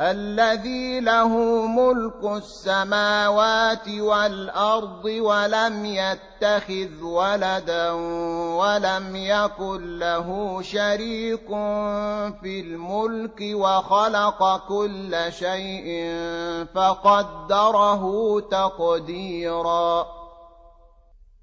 الذي له ملك السماوات والأرض ولم يتخذ ولدا ولم يكن له شريك في الملك وخلق كل شيء فقدره تقديرا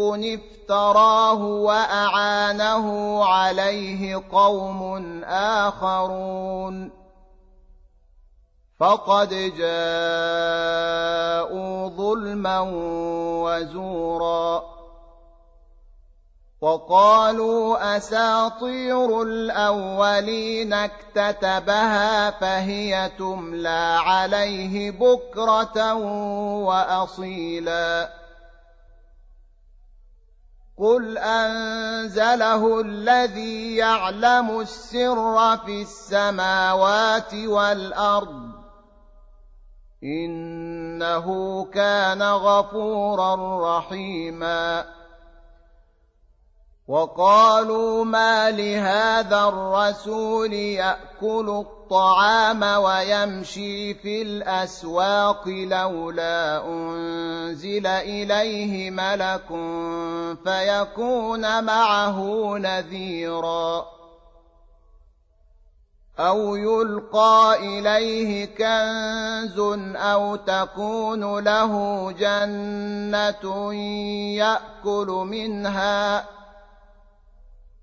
افتراه وأعانه عليه قوم آخرون. فقد جاءوا ظلما وزورا. وقالوا أساطير الأولين اكتتبها فهي تملى عليه بكرة وأصيلا. قل انزله الذي يعلم السر في السماوات والارض انه كان غفورا رحيما وقالوا ما لهذا الرسول ياكل ويمشي في الأسواق لولا أنزل إليه ملك فيكون معه نذيرا. أو يلقى إليه كنز أو تكون له جنة يأكل منها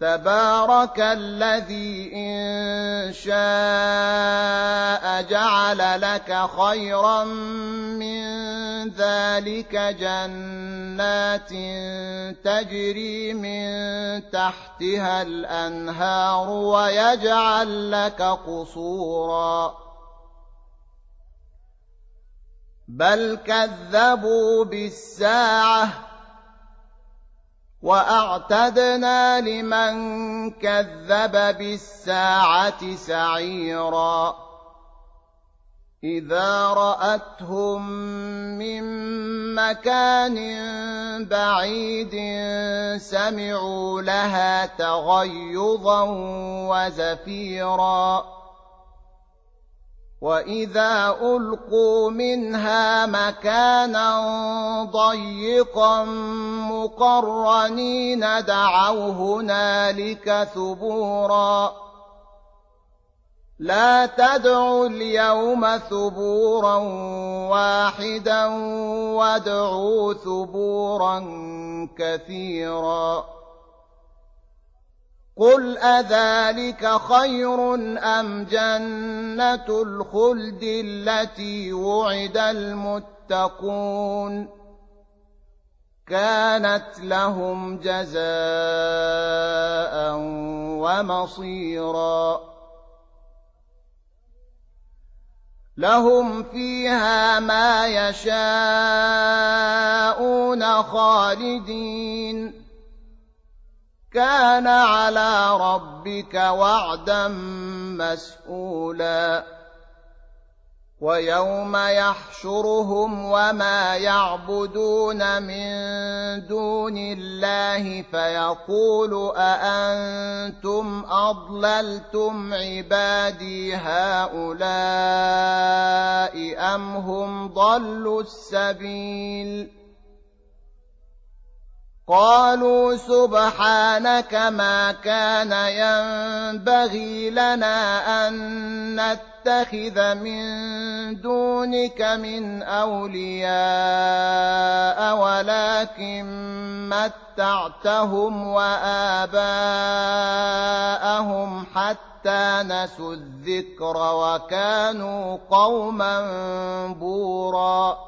تبارك الذي إن شاء جعل لك خيرا من ذلك جنات تجري من تحتها الأنهار ويجعل لك قصورا. بل كذبوا بالساعة وأعتدنا لمن كذب بالساعة سعيرا. إذا رأتهم من مكان بعيد سمعوا لها تغيظا وزفيرا. وإذا ألقوا منها مكانا ضيقا مقرنين دعوا هنالك ثبورا. لا تدعوا اليوم ثبورا واحدا وادعوا ثبورا كثيرا. قل أذلك خير أم جنة الخلد التي وعد المتقون؟ كانت لهم جزاء ومصيرا. لهم فيها ما يشاءون خالدين. كان على ربك وعدا مسئولا ويوم يحشرهم وما يعبدون من دون الله فيقول أأنتم أضللتم عبادي هؤلاء أم هم ضلوا السبيل؟ قالوا سبحانك ما كان ينبغي لنا أن نتخذ من دونك من أولياء ولكن متعتهم وآباءهم حتى نسوا الذكر وكانوا قوما بوراً.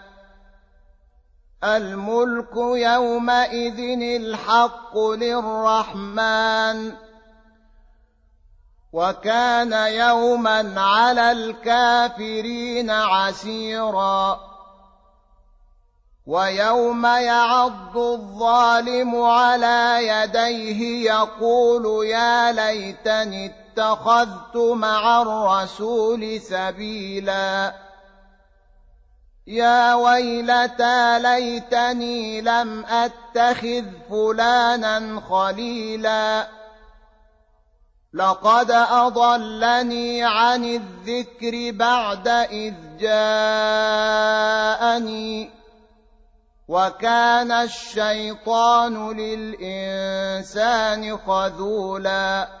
الملك يومئذ الحق للرحمن. وكان يوما على الكافرين عسيرا. ويوم يعض الظالم على يديه يقول يا ليتني اتخذت مع الرسول سبيلا. يا ويلتى ليتني لم أتخذ فلانا خليلا. لقد أضلني عن الذكر بعد إذ جاءني. وكان الشيطان للإنسان خذولا.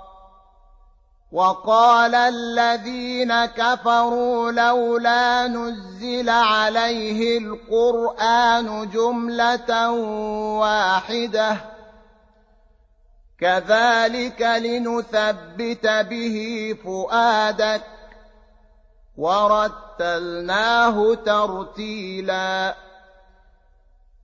وقال الذين كفروا لولا نزل عليه القرآن جملة واحدة. كذلك لنثبت به فؤادك. ورتلناه ترتيلا.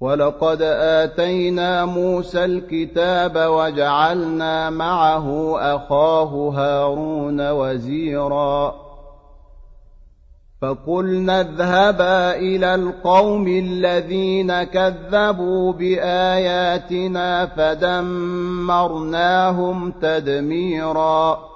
ولقد آتينا موسى الكتاب وجعلنا معه أخاه هارون وزيرا فقلنا اذهبا إلى القوم الذين كذبوا بآياتنا فدمرناهم تدميراً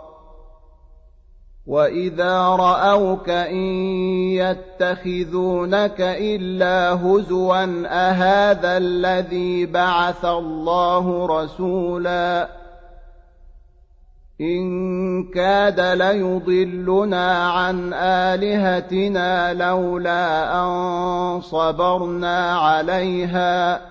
واذا راوك ان يتخذونك الا هزوا اهذا الذي بعث الله رسولا ان كاد ليضلنا عن الهتنا لولا ان صبرنا عليها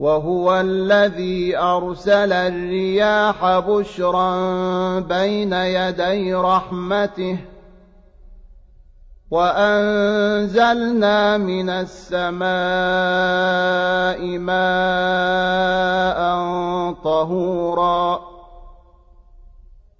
وهو الذي أرسل الرياح بشرا بين يدي رحمته وأنزلنا من السماء ماء طهورا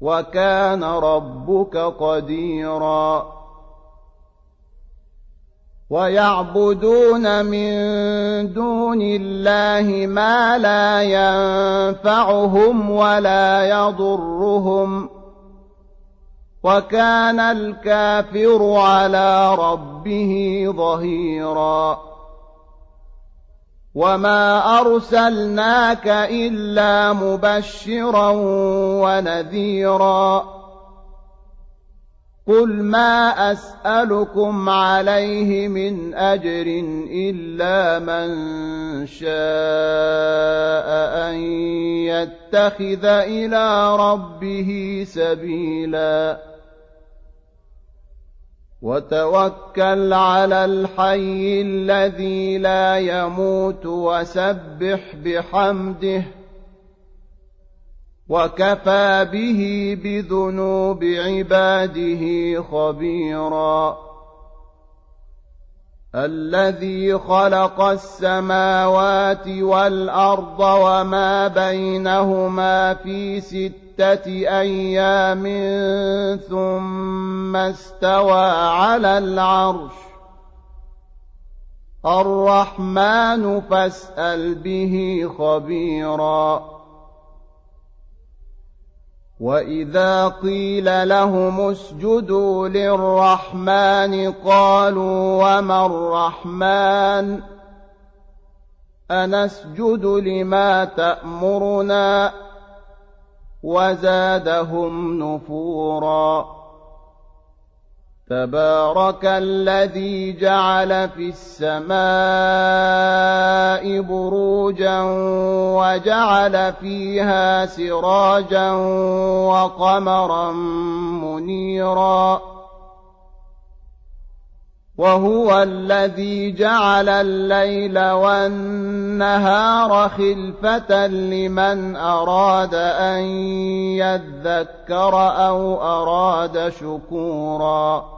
وكان ربك قديرا. ويعبدون من دون الله ما لا ينفعهم ولا يضرهم. وكان الكافر على ربه ظهيرا. وما أرسلناك إلا مبشرا ونذيرا قل ما أسألكم عليه من أجر إلا من شاء أن يتخذ إلى ربه سبيلاً وتوكل على الحي الذي لا يموت وسبح بحمده وكفى به بذنوب عباده خبيرا. الذي خلق السماوات والأرض وما بينهما في سته ستة أيام ثم استوى على العرش. الرحمن فاسأل به خبيرا. وإذا قيل لهم اسجدوا للرحمن قالوا وما الرحمن؟ أنسجد لما تأمرنا؟ وزادهم نفورا. تبارك الذي جعل في السماء بروجا وجعل فيها سراجا وقمرا منيرا. وهو الذي جعل الليل والنهار خلفة لمن أراد أن يذكر أو أراد شكوراً.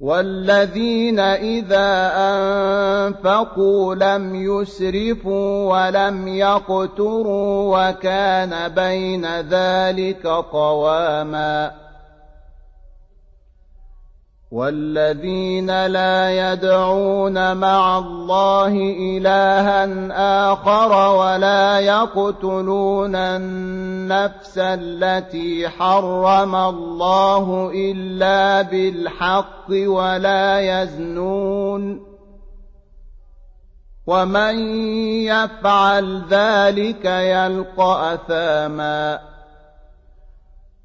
والذين إذا أنفقوا لم يسرفوا ولم يقتروا وكان بين ذلك قواما والذين لا يدعون مع الله إلها آخر ولا يقتلون النفس التي حرم الله إلا بالحق ولا يزنون ومن يفعل ذلك يلقى أثاماً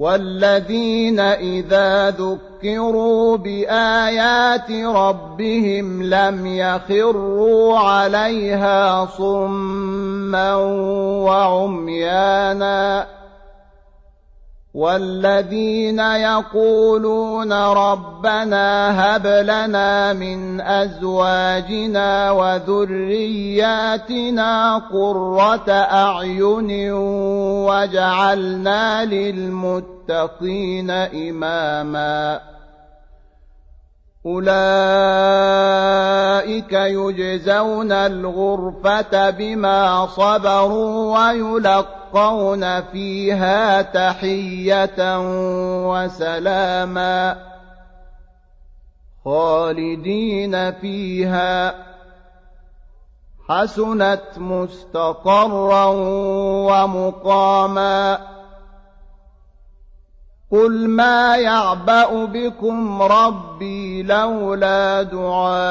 والذين إذا ذكروا بآيات ربهم لم يخروا عليها صما وعميانا والذين يقولون ربنا هب لنا من أزواجنا وذرياتنا قرة أعين واجعلنا للمتقين إماما. أولئك يجزون الغرفة بما صبروا ويلقون فيها تحية وسلاما خالدين فيها. حسنت مستقرا ومقاما. قل ما يعبأ بكم ربي لولا دعاؤكم